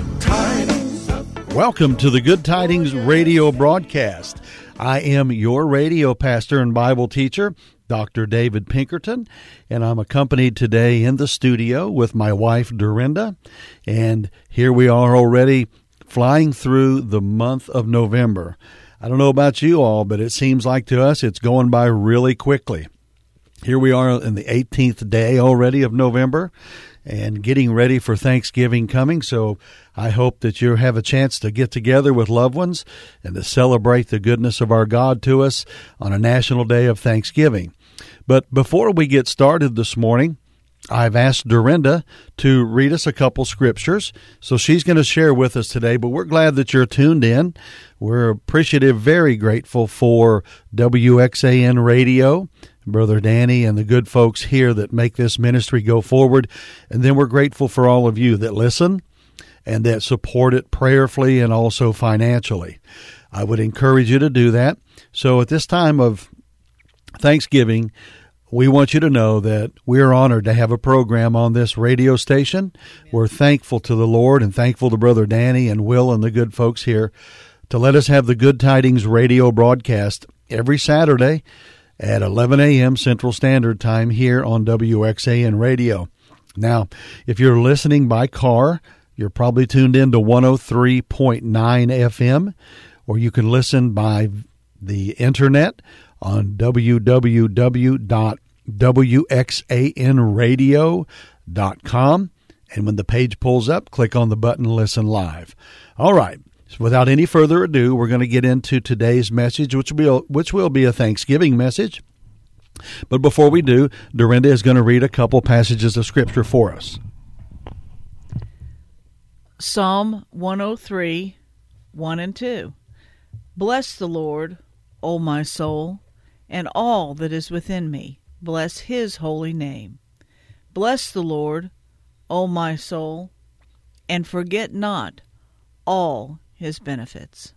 good tidings. Welcome to the Good Tidings radio broadcast. I am your radio pastor and Bible teacher, Dr. David Pinkerton, and I'm accompanied today in the studio with my wife, Dorinda. And here we are already flying through the month of November. I don't know about you all, but it seems like to us it's going by really quickly. Here we are in the 18th day already of November and getting ready for Thanksgiving coming. So I hope that you have a chance to get together with loved ones and to celebrate the goodness of our God to us on a national day of Thanksgiving. But before we get started this morning, I've asked Dorinda to read us a couple scriptures. So she's going to share with us today, but we're glad that you're tuned in. We're appreciative, very grateful for WXAN Radio Brother Danny and the good folks here that make this ministry go forward. And then we're grateful for all of you that listen and that support it prayerfully and also financially. I would encourage you to do that. So at this time of Thanksgiving, we want you to know that we're honored to have a program on this radio station. We're thankful to the Lord and thankful to Brother Danny and Will and the good folks here to let us have the Good Tidings radio broadcast every Saturday at 11 a.m. Central Standard Time here on WXAN Radio. Now, if you're listening by car, you're probably tuned in to 103.9 FM, or you can listen by the internet on www.wxanradio.com. And when the page pulls up, click on the button Listen Live. All right. Without any further ado, we're going to get into today's message, which will which will be a Thanksgiving message. But before we do, Dorinda is going to read a couple passages of Scripture for us. Psalm 103, 1 and 2. Bless the Lord, O my soul, and all that is within me. Bless his holy name. Bless the Lord, O my soul, and forget not all his benefits.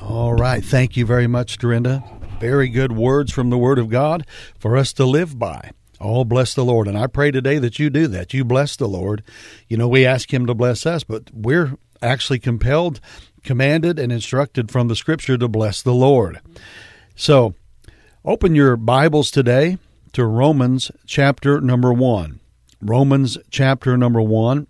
All right. Thank you very much, Dorinda. Very good words from the Word of God for us to live by. All bless the Lord. And I pray today that you do that. You bless the Lord. You know, we ask Him to bless us, but we're actually compelled, commanded, and instructed from the Scripture to bless the Lord. So, open your Bibles today to Romans chapter number 1. Romans chapter number 1.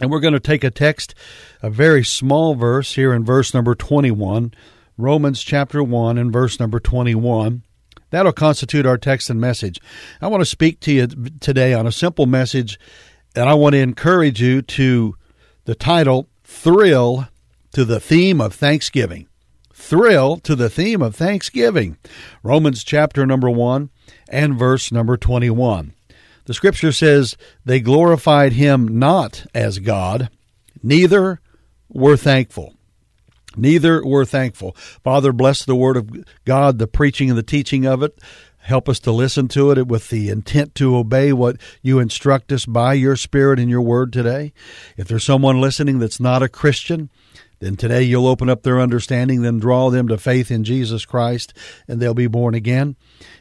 And we're going to take a text, a very small verse here in verse number 21, Romans chapter 1 and verse number 21. That'll constitute our text and message. I want to speak to you today on a simple message, and I want to encourage you to the title, Thrill to the Theme of Thanksgiving. Thrill to the theme of Thanksgiving. Romans chapter number 1 and verse number 21. The scripture says, They glorified him not as God, neither were thankful. Neither were thankful. Father, bless the word of God, the preaching and the teaching of it. Help us to listen to it with the intent to obey what you instruct us by your Spirit and your word today. If there's someone listening that's not a Christian, then today you'll open up their understanding, then draw them to faith in Jesus Christ, and they'll be born again.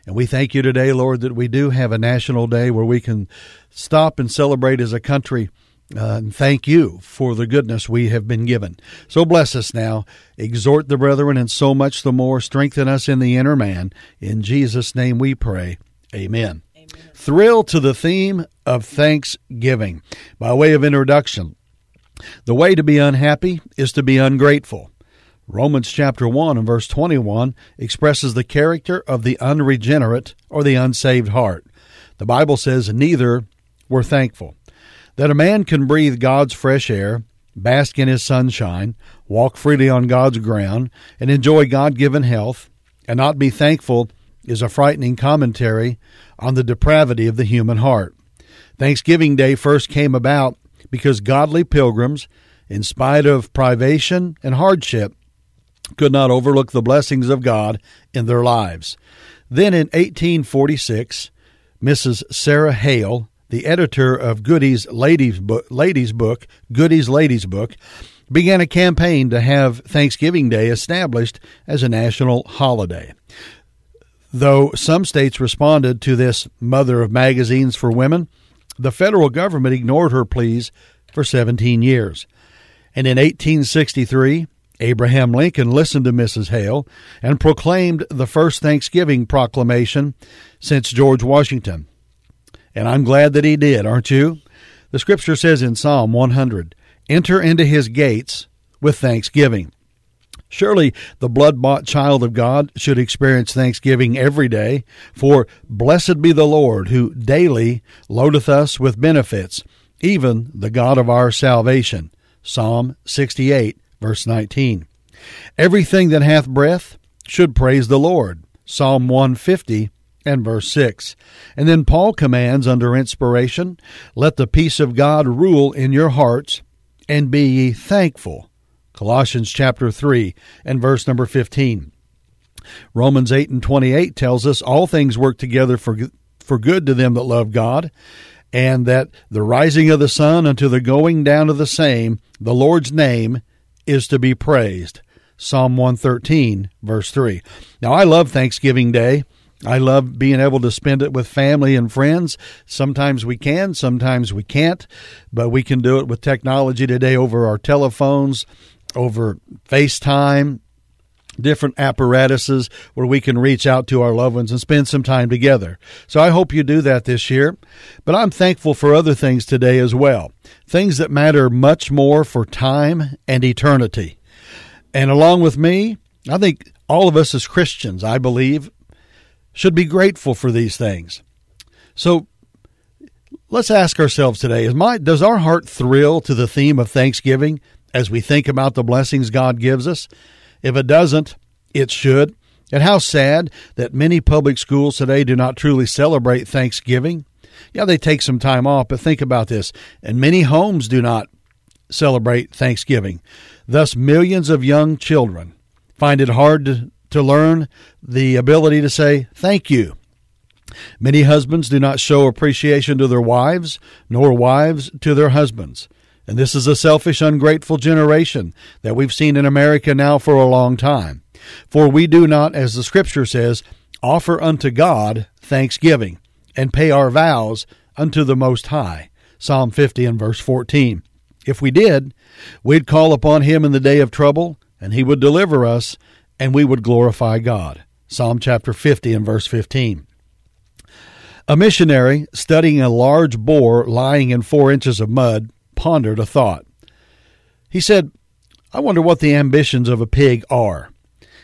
And we thank you today, Lord, that we do have a national day where we can stop and celebrate as a country. Uh, and thank you for the goodness we have been given. So bless us now. Exhort the brethren, and so much the more strengthen us in the inner man. In Jesus' name we pray. Amen. Amen. Thrill to the theme of Thanksgiving. By way of introduction, the way to be unhappy is to be ungrateful. Romans chapter 1 and verse 21 expresses the character of the unregenerate or the unsaved heart. The Bible says, Neither were thankful. That a man can breathe God's fresh air, bask in his sunshine, walk freely on God's ground, and enjoy God given health, and not be thankful is a frightening commentary on the depravity of the human heart. Thanksgiving Day first came about because godly pilgrims, in spite of privation and hardship, could not overlook the blessings of God in their lives. Then in 1846, Mrs. Sarah Hale, the editor of Godey's Ladies Book, Ladies Book, Godey's Ladies Book, began a campaign to have Thanksgiving Day established as a national holiday. Though some states responded to this mother of magazines for women, the federal government ignored her pleas for 17 years. And in 1863, Abraham Lincoln listened to Mrs. Hale and proclaimed the first Thanksgiving proclamation since George Washington. And I'm glad that he did, aren't you? The scripture says in Psalm 100 Enter into his gates with thanksgiving. Surely the blood bought child of God should experience thanksgiving every day, for blessed be the Lord who daily loadeth us with benefits, even the God of our salvation. Psalm 68, verse 19. Everything that hath breath should praise the Lord. Psalm 150 and verse 6. And then Paul commands under inspiration, Let the peace of God rule in your hearts, and be ye thankful. Colossians chapter 3 and verse number 15. Romans 8 and 28 tells us all things work together for for good to them that love God, and that the rising of the sun unto the going down of the same, the Lord's name is to be praised. Psalm 113, verse 3. Now, I love Thanksgiving Day. I love being able to spend it with family and friends. Sometimes we can, sometimes we can't, but we can do it with technology today over our telephones, over FaceTime, different apparatuses where we can reach out to our loved ones and spend some time together. So I hope you do that this year. But I'm thankful for other things today as well. Things that matter much more for time and eternity. And along with me, I think all of us as Christians, I believe, should be grateful for these things. So let's ask ourselves today, is my does our heart thrill to the theme of Thanksgiving as we think about the blessings God gives us? If it doesn't, it should. And how sad that many public schools today do not truly celebrate Thanksgiving. Yeah, they take some time off, but think about this. And many homes do not celebrate Thanksgiving. Thus, millions of young children find it hard to, to learn the ability to say thank you. Many husbands do not show appreciation to their wives, nor wives to their husbands. And this is a selfish, ungrateful generation that we've seen in America now for a long time. For we do not, as the Scripture says, offer unto God thanksgiving, and pay our vows unto the Most High. Psalm 50 and verse 14. If we did, we'd call upon Him in the day of trouble, and He would deliver us, and we would glorify God. Psalm chapter 50 and verse 15. A missionary studying a large boar lying in four inches of mud pondered a thought. He said, I wonder what the ambitions of a pig are.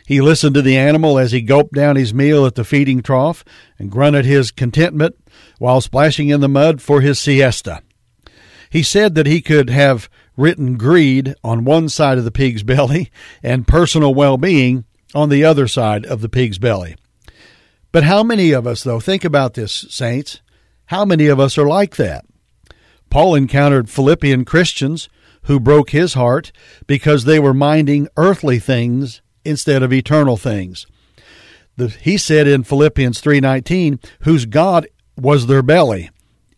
He listened to the animal as he gulped down his meal at the feeding trough and grunted his contentment while splashing in the mud for his siesta. He said that he could have written greed on one side of the pig's belly and personal well being on the other side of the pig's belly. But how many of us, though, think about this, saints? How many of us are like that? Paul encountered Philippian Christians who broke his heart because they were minding earthly things instead of eternal things. The, he said in Philippians 3:19, whose God was their belly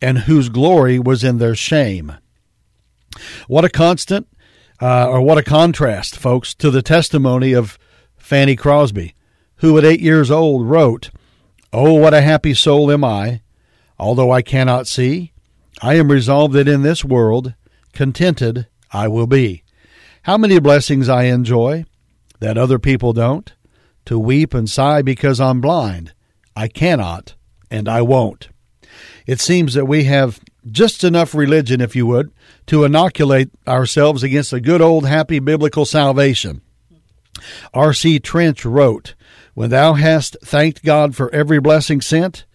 and whose glory was in their shame. What a constant uh, or what a contrast, folks, to the testimony of Fanny Crosby, who at 8 years old wrote, "Oh what a happy soul am I, although I cannot see, I am resolved that in this world, contented I will be. How many blessings I enjoy that other people don't? To weep and sigh because I'm blind. I cannot, and I won't. It seems that we have just enough religion, if you would, to inoculate ourselves against a good old happy biblical salvation. R.C. Trench wrote, When thou hast thanked God for every blessing sent,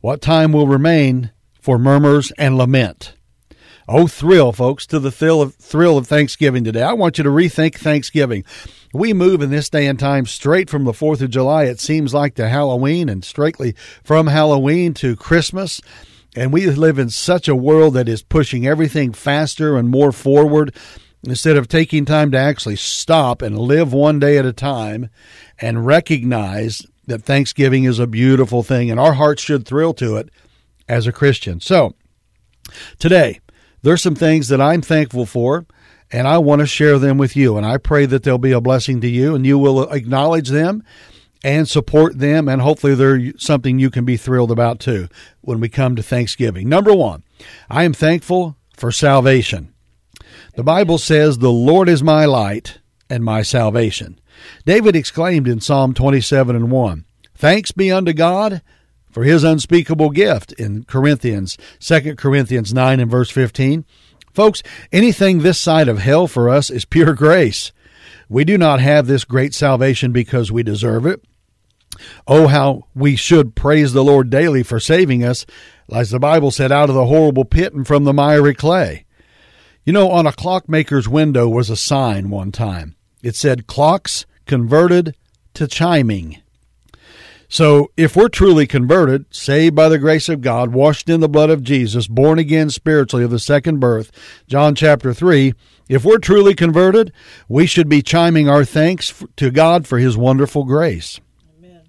what time will remain for murmurs and lament. Oh, thrill, folks, to the thrill of, thrill of Thanksgiving today. I want you to rethink Thanksgiving. We move in this day and time straight from the 4th of July, it seems like, to Halloween, and straightly from Halloween to Christmas. And we live in such a world that is pushing everything faster and more forward instead of taking time to actually stop and live one day at a time and recognize that Thanksgiving is a beautiful thing and our hearts should thrill to it as a Christian. So, today, there's some things that I'm thankful for, and I want to share them with you. And I pray that they'll be a blessing to you, and you will acknowledge them and support them, and hopefully they're something you can be thrilled about too when we come to Thanksgiving. Number one, I am thankful for salvation. The Bible says, The Lord is my light and my salvation. David exclaimed in Psalm 27 and 1, Thanks be unto God for his unspeakable gift in Corinthians, 2 Corinthians 9 and verse 15. Folks, anything this side of hell for us is pure grace. We do not have this great salvation because we deserve it. Oh, how we should praise the Lord daily for saving us, as the Bible said, out of the horrible pit and from the miry clay. You know, on a clockmaker's window was a sign one time. It said, Clocks converted to chiming. So, if we're truly converted, saved by the grace of God, washed in the blood of Jesus, born again spiritually of the second birth, John chapter 3, if we're truly converted, we should be chiming our thanks to God for his wonderful grace. Amen.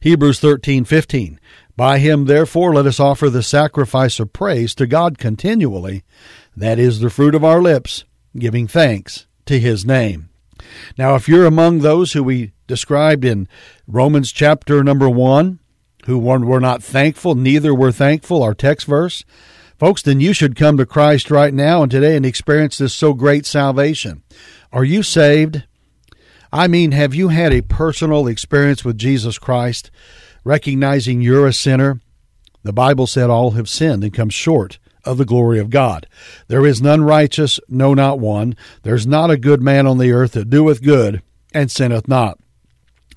Hebrews 13:15 By him therefore let us offer the sacrifice of praise to God continually, that is the fruit of our lips, giving thanks to his name. Now, if you're among those who we described in Romans chapter number one, who were not thankful, neither were thankful, our text verse, folks, then you should come to Christ right now and today and experience this so great salvation. Are you saved? I mean, have you had a personal experience with Jesus Christ, recognizing you're a sinner? The Bible said all have sinned and come short of the glory of God. There is none righteous, no, not one. There's not a good man on the earth that doeth good and sinneth not.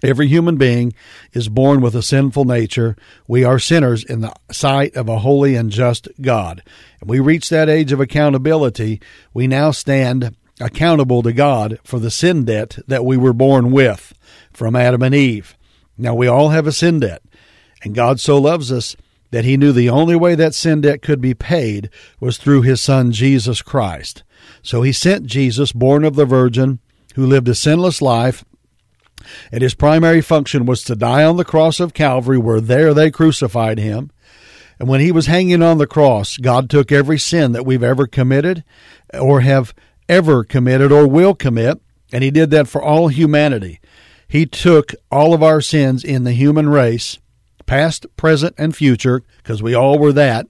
Every human being is born with a sinful nature. We are sinners in the sight of a holy and just God. And we reach that age of accountability. We now stand accountable to God for the sin debt that we were born with from Adam and Eve. Now, we all have a sin debt, and God so loves us that he knew the only way that sin debt could be paid was through his son Jesus Christ. So he sent Jesus, born of the Virgin, who lived a sinless life, and his primary function was to die on the cross of Calvary, where there they crucified him. And when he was hanging on the cross, God took every sin that we've ever committed or have ever committed or will commit, and he did that for all humanity. He took all of our sins in the human race past, present, and future, because we all were that,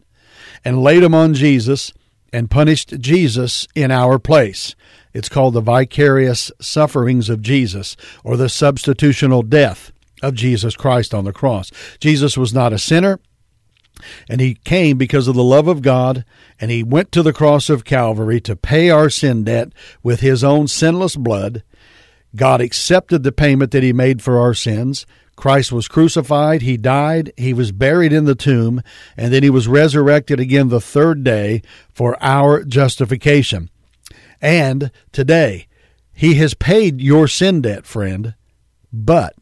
and laid them on Jesus and punished Jesus in our place. It's called the vicarious sufferings of Jesus or the substitutional death of Jesus Christ on the cross. Jesus was not a sinner, and he came because of the love of God, and he went to the cross of Calvary to pay our sin debt with his own sinless blood. God accepted the payment that he made for our sins. Christ was crucified, he died, he was buried in the tomb, and then he was resurrected again the third day for our justification. And today, he has paid your sin debt, friend, but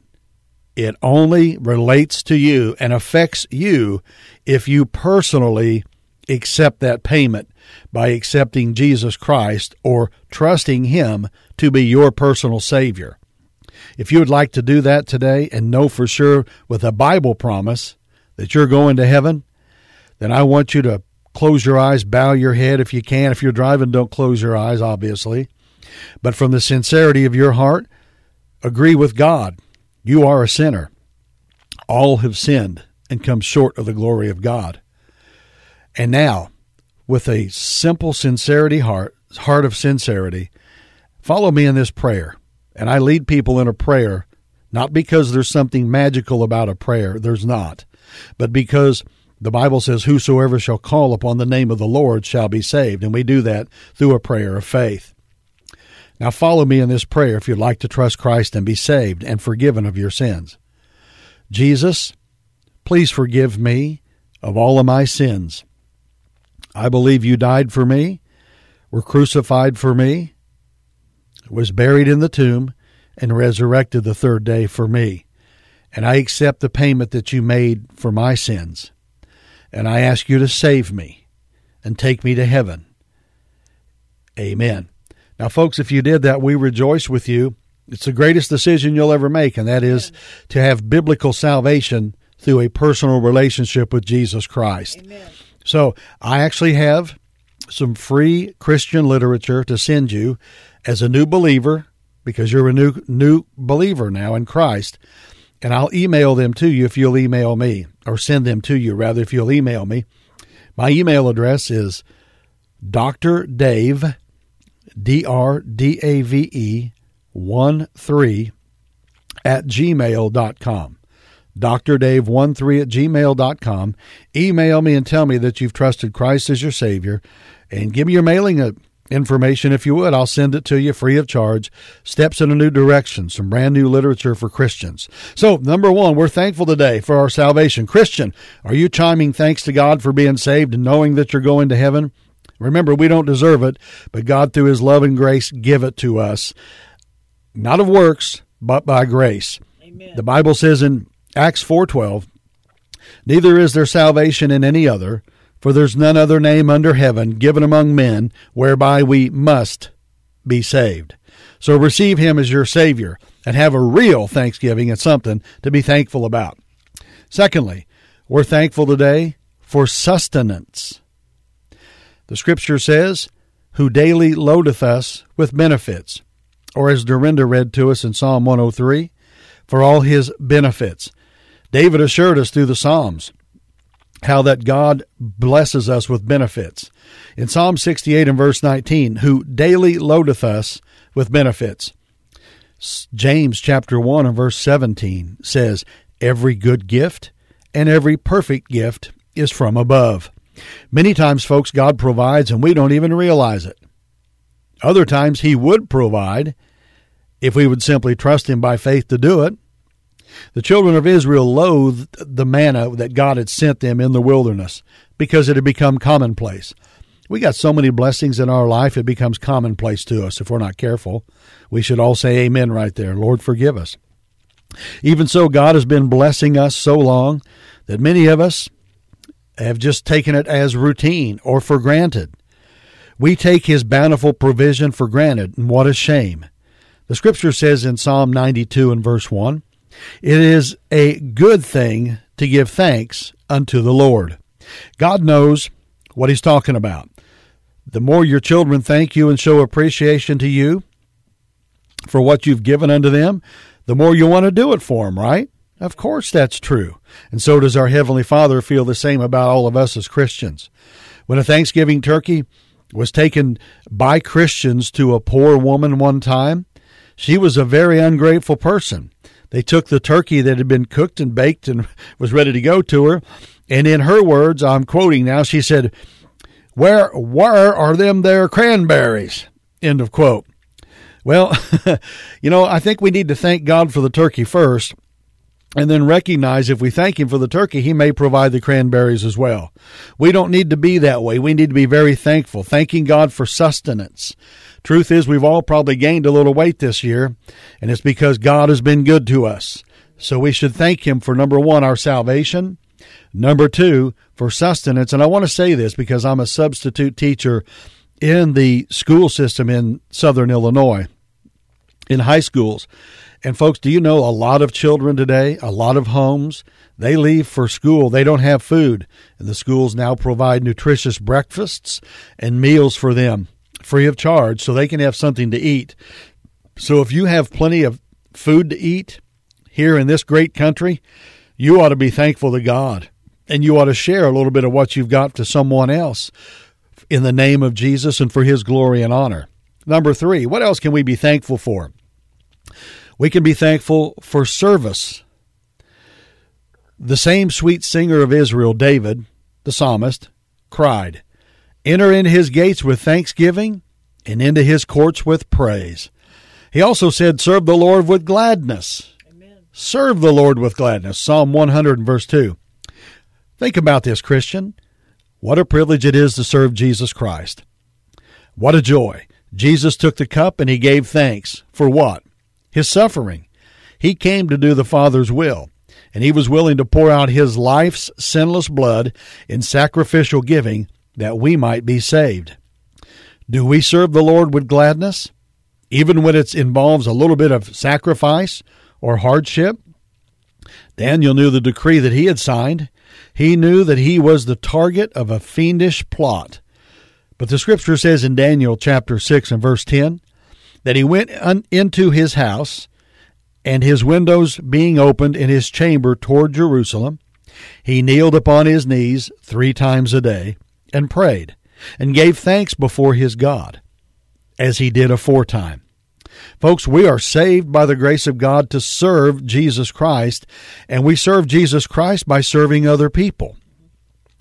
it only relates to you and affects you if you personally accept that payment by accepting Jesus Christ or trusting him to be your personal Savior. If you would like to do that today and know for sure with a Bible promise that you're going to heaven, then I want you to close your eyes, bow your head if you can. If you're driving, don't close your eyes, obviously. But from the sincerity of your heart, agree with God. You are a sinner. All have sinned and come short of the glory of God. And now, with a simple sincerity heart, heart of sincerity, follow me in this prayer. And I lead people in a prayer, not because there's something magical about a prayer, there's not, but because the Bible says, Whosoever shall call upon the name of the Lord shall be saved. And we do that through a prayer of faith. Now, follow me in this prayer if you'd like to trust Christ and be saved and forgiven of your sins. Jesus, please forgive me of all of my sins. I believe you died for me, were crucified for me, was buried in the tomb, and resurrected the third day for me. And I accept the payment that you made for my sins. And I ask you to save me and take me to heaven. Amen. Now, folks, if you did that, we rejoice with you. It's the greatest decision you'll ever make, and that is to have biblical salvation through a personal relationship with Jesus Christ. Amen. So, I actually have some free Christian literature to send you as a new believer because you're a new new believer now in Christ. And I'll email them to you if you'll email me, or send them to you rather if you'll email me. My email address is Dr. Dave, D R D A V E 1 3 at gmail.com. Dr. Dave 13 at gmail.com. Email me and tell me that you've trusted Christ as your Savior and give me your mailing uh, information if you would. I'll send it to you free of charge. Steps in a New Direction, some brand new literature for Christians. So, number one, we're thankful today for our salvation. Christian, are you chiming thanks to God for being saved and knowing that you're going to heaven? Remember, we don't deserve it, but God, through His love and grace, give it to us. Not of works, but by grace. Amen. The Bible says in Acts 4:12, "Neither is there salvation in any other, for there's none other name under heaven given among men whereby we must be saved." So receive him as your savior and have a real thanksgiving and something to be thankful about. Secondly, we're thankful today for sustenance. The scripture says, Who daily loadeth us with benefits. Or as Dorinda read to us in Psalm 103, for all his benefits. David assured us through the Psalms how that God blesses us with benefits. In Psalm 68 and verse 19, who daily loadeth us with benefits. James chapter 1 and verse 17 says, Every good gift and every perfect gift is from above. Many times, folks, God provides and we don't even realize it. Other times, He would provide if we would simply trust Him by faith to do it. The children of Israel loathed the manna that God had sent them in the wilderness because it had become commonplace. We got so many blessings in our life, it becomes commonplace to us if we're not careful. We should all say amen right there. Lord, forgive us. Even so, God has been blessing us so long that many of us have just taken it as routine or for granted. We take His bountiful provision for granted, and what a shame. The scripture says in Psalm 92 and verse 1 it is a good thing to give thanks unto the Lord. God knows what He's talking about. The more your children thank you and show appreciation to you for what you've given unto them, the more you want to do it for them, right? Of course, that's true. And so does our Heavenly Father feel the same about all of us as Christians. When a Thanksgiving turkey was taken by Christians to a poor woman one time, she was a very ungrateful person. They took the turkey that had been cooked and baked and was ready to go to her. And in her words, I'm quoting now, she said, Where where are them there cranberries? End of quote. Well, you know, I think we need to thank God for the turkey first and then recognize if we thank Him for the turkey, He may provide the cranberries as well. We don't need to be that way. We need to be very thankful, thanking God for sustenance. Truth is, we've all probably gained a little weight this year, and it's because God has been good to us. So we should thank Him for number one, our salvation, number two, for sustenance. And I want to say this because I'm a substitute teacher in the school system in southern Illinois, in high schools. And folks, do you know a lot of children today, a lot of homes, they leave for school. They don't have food. And the schools now provide nutritious breakfasts and meals for them free of charge so they can have something to eat. So if you have plenty of food to eat here in this great country, you ought to be thankful to God and you ought to share a little bit of what you've got to someone else in the name of Jesus and for his glory and honor. Number three, what else can we be thankful for? We can be thankful for service. The same sweet singer of Israel, David, the psalmist, cried, Enter into his gates with thanksgiving and into his courts with praise. He also said, Serve the Lord with gladness. Amen. Serve the Lord with gladness. Psalm 100 verse 2. Think about this, Christian. What a privilege it is to serve Jesus Christ. What a joy. Jesus took the cup and he gave thanks. For what? His suffering. He came to do the Father's will, and he was willing to pour out his life's sinless blood in sacrificial giving that we might be saved. Do we serve the Lord with gladness, even when it involves a little bit of sacrifice or hardship? Daniel knew the decree that he had signed. He knew that he was the target of a fiendish plot. But the scripture says in Daniel chapter 6 and verse 10 that he went into his house, and his windows being opened in his chamber toward Jerusalem, he kneeled upon his knees three times a day and prayed and gave thanks before his God. as he did aforetime. Folks, we are saved by the grace of God to serve Jesus Christ, and we serve Jesus Christ by serving other people.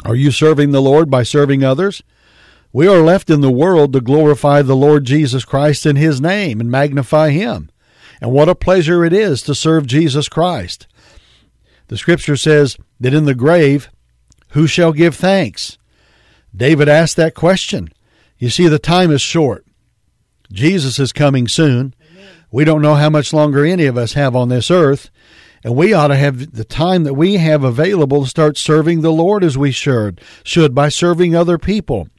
Are you serving the Lord by serving others? We are left in the world to glorify the Lord Jesus Christ in His name and magnify Him. And what a pleasure it is to serve Jesus Christ. The scripture says that in the grave, who shall give thanks? David asked that question. You see, the time is short. Jesus is coming soon. We don't know how much longer any of us have on this earth, and we ought to have the time that we have available to start serving the Lord as we should, should by serving other people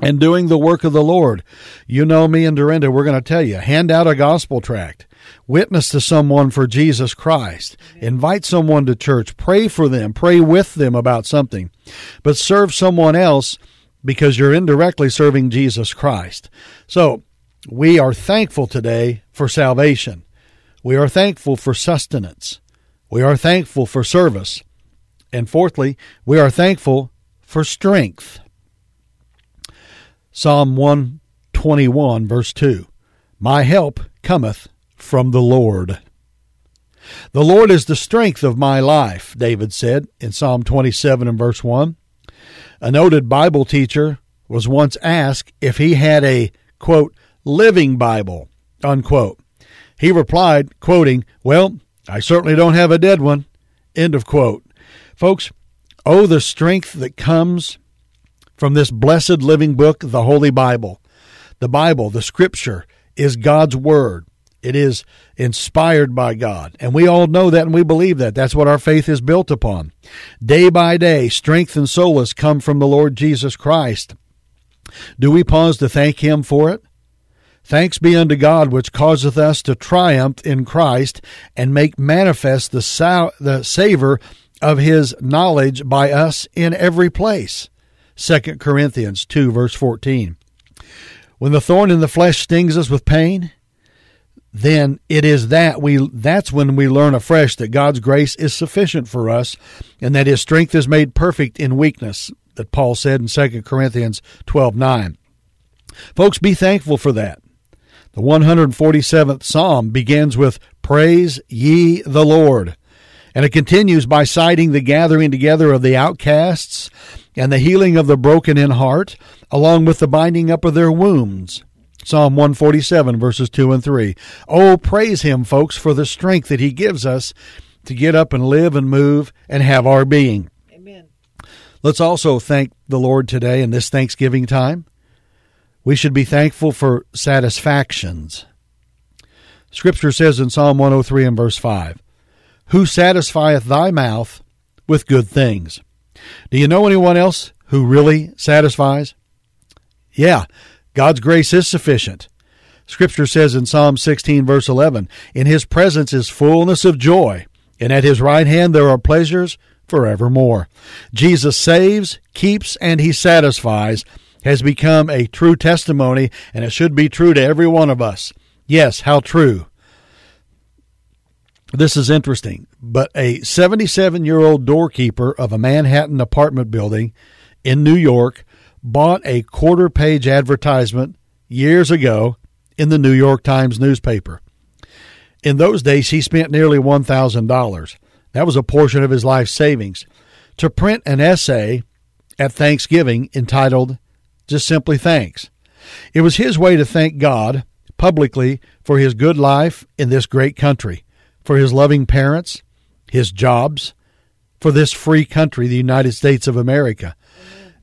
and doing the work of the Lord. You know me and Dorinda, we're going to tell you, hand out a gospel tract. Witness to someone for Jesus Christ. Invite someone to church. Pray for them. Pray with them about something. But serve someone else because you're indirectly serving Jesus Christ. So, we are thankful today for salvation. We are thankful for sustenance. We are thankful for service. And fourthly, we are thankful for strength. Psalm 121, verse 2 My help cometh from the Lord. The Lord is the strength of my life, David said in Psalm 27 and verse 1. A noted Bible teacher was once asked if he had a, quote, living Bible, unquote. He replied, quoting, Well, I certainly don't have a dead one, end of quote. Folks, oh, the strength that comes from this blessed living book, the Holy Bible. The Bible, the Scripture, is God's Word. It is inspired by God. And we all know that and we believe that. That's what our faith is built upon. Day by day, strength and solace come from the Lord Jesus Christ. Do we pause to thank Him for it? Thanks be unto God, which causeth us to triumph in Christ and make manifest the, sa- the savor of His knowledge by us in every place. 2 Corinthians 2, verse 14. When the thorn in the flesh stings us with pain, then it is that we that's when we learn afresh that God's grace is sufficient for us and that his strength is made perfect in weakness that Paul said in 2 Corinthians 12:9. Folks be thankful for that. The 147th Psalm begins with praise ye the Lord and it continues by citing the gathering together of the outcasts and the healing of the broken in heart along with the binding up of their wounds. Psalm 147, verses 2 and 3. Oh, praise Him, folks, for the strength that He gives us to get up and live and move and have our being. Amen. Let's also thank the Lord today in this Thanksgiving time. We should be thankful for satisfactions. Scripture says in Psalm 103 and verse 5 Who satisfieth thy mouth with good things? Do you know anyone else who really satisfies? Yeah, God's grace is sufficient. Scripture says in Psalm 16, verse 11, In his presence is fullness of joy, and at his right hand there are pleasures forevermore. Jesus saves, keeps, and he satisfies has become a true testimony, and it should be true to every one of us. Yes, how true. This is interesting, but a 77 year old doorkeeper of a Manhattan apartment building in New York bought a quarter page advertisement years ago in the New York Times newspaper. In those days, he spent nearly $1,000. That was a portion of his life savings to print an essay at Thanksgiving entitled just simply thanks. It was his way to thank God publicly for his good life in this great country, for his loving parents, his jobs, for this free country, the United States of America.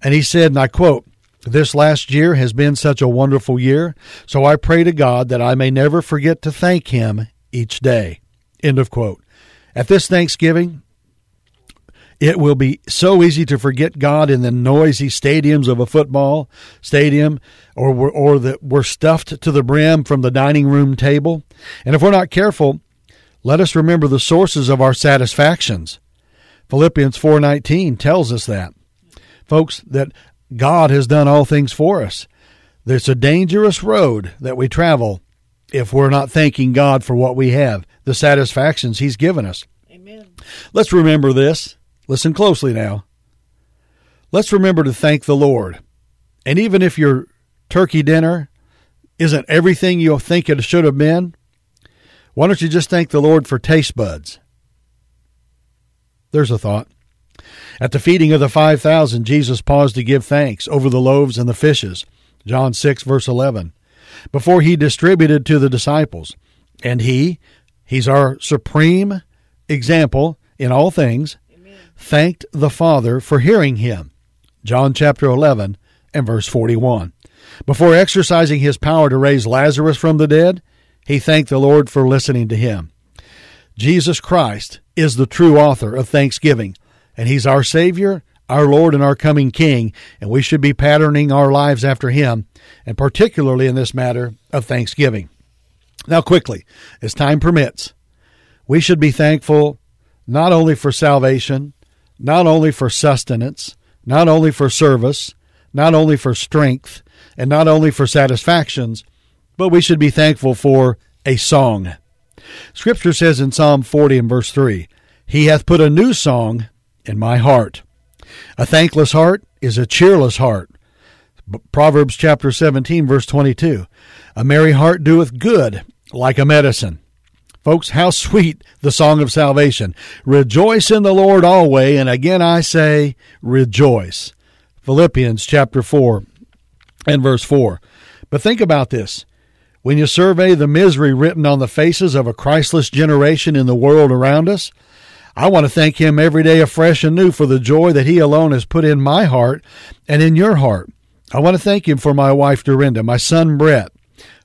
And he said, and I quote, This last year has been such a wonderful year, so I pray to God that I may never forget to thank Him each day. End of quote. At this Thanksgiving, it will be so easy to forget God in the noisy stadiums of a football stadium or, or that we're stuffed to the brim from the dining room table. And if we're not careful, let us remember the sources of our satisfactions. Philippians 4:19 tells us that folks, that God has done all things for us. There's a dangerous road that we travel if we're not thanking God for what we have, the satisfactions He's given us. Amen. Let's remember this. Listen closely now. Let's remember to thank the Lord. And even if your turkey dinner isn't everything you think it should have been, why don't you just thank the Lord for taste buds? There's a thought. At the feeding of the 5,000, Jesus paused to give thanks over the loaves and the fishes. John 6, verse 11. Before he distributed to the disciples. And he, he's our supreme example in all things, Amen. thanked the Father for hearing him. John chapter 11 and verse 41. Before exercising his power to raise Lazarus from the dead, he thanked the Lord for listening to him. Jesus Christ is the true author of thanksgiving, and he's our Savior, our Lord, and our coming King, and we should be patterning our lives after him, and particularly in this matter of thanksgiving. Now, quickly, as time permits, we should be thankful not only for salvation, not only for sustenance, not only for service, not only for strength, and not only for satisfactions, but we should be thankful for a song. Scripture says in Psalm 40 and verse 3 He hath put a new song in my heart. A thankless heart is a cheerless heart. Proverbs chapter 17, verse 22. A merry heart doeth good like a medicine. Folks, how sweet the song of salvation. Rejoice in the Lord always, and again I say, rejoice. Philippians chapter 4 and verse 4. But think about this. When you survey the misery written on the faces of a Christless generation in the world around us, I want to thank Him every day afresh and new for the joy that He alone has put in my heart and in your heart. I want to thank Him for my wife Dorinda, my son Brett,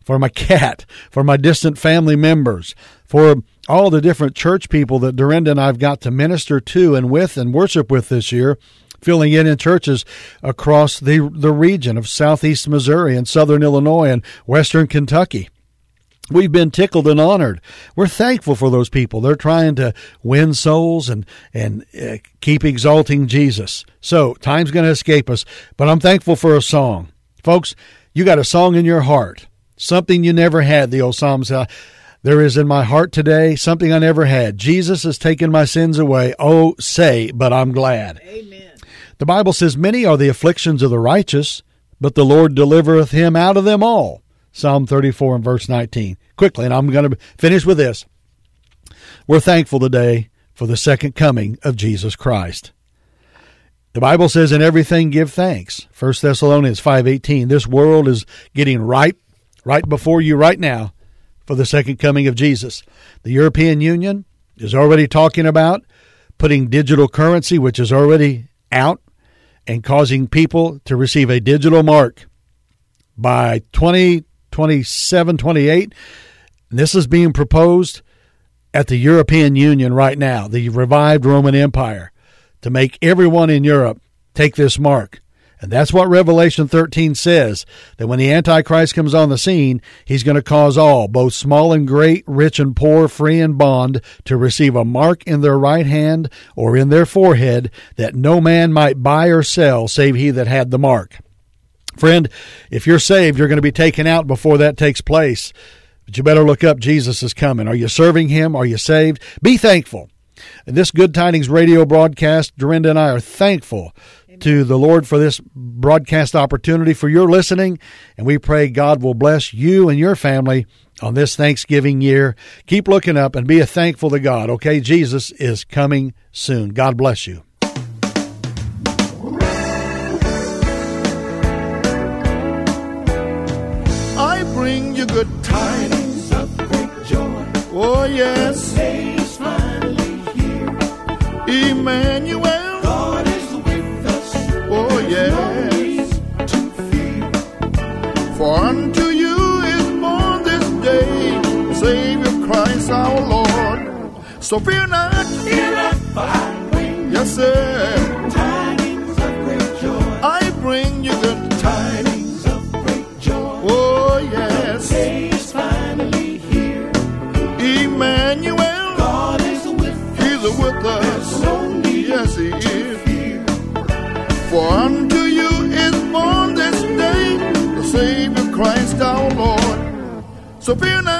for my cat, for my distant family members, for all the different church people that Dorinda and I've got to minister to and with and worship with this year, filling in in churches across the, the region of southeast Missouri and southern Illinois and western Kentucky. We've been tickled and honored. We're thankful for those people. They're trying to win souls and and uh, keep exalting Jesus. So time's going to escape us, but I'm thankful for a song, folks. You got a song in your heart, something you never had. The old psalm says, "There is in my heart today something I never had. Jesus has taken my sins away. Oh, say, but I'm glad." Amen. The Bible says, Many are the afflictions of the righteous, but the Lord delivereth him out of them all. Psalm 34 and verse 19. Quickly, and I'm going to finish with this. We're thankful today for the second coming of Jesus Christ. The Bible says in everything give thanks. 1 Thessalonians 5:18. This world is getting ripe right before you right now for the second coming of Jesus. The European Union is already talking about putting digital currency which is already out and causing people to receive a digital mark by 2027, 28. This is being proposed at the European Union right now, the revived Roman Empire, to make everyone in Europe take this mark. And that's what Revelation 13 says that when the Antichrist comes on the scene, he's going to cause all, both small and great, rich and poor, free and bond, to receive a mark in their right hand or in their forehead that no man might buy or sell save he that had the mark. Friend, if you're saved, you're going to be taken out before that takes place. But you better look up. Jesus is coming. Are you serving him? Are you saved? Be thankful. In this Good Tidings radio broadcast, Dorinda and I are thankful to the Lord for this broadcast opportunity, for your listening, and we pray God will bless you and your family on this Thanksgiving year. Keep looking up and be a thankful to God, okay? Jesus is coming soon. God bless you. I bring you good tidings of great joy. Oh, yes. The day is finally here. Emmanuel. For unto you is born this day Savior Christ our Lord. So fear not. Fear not, for I bring yes, sir. Born this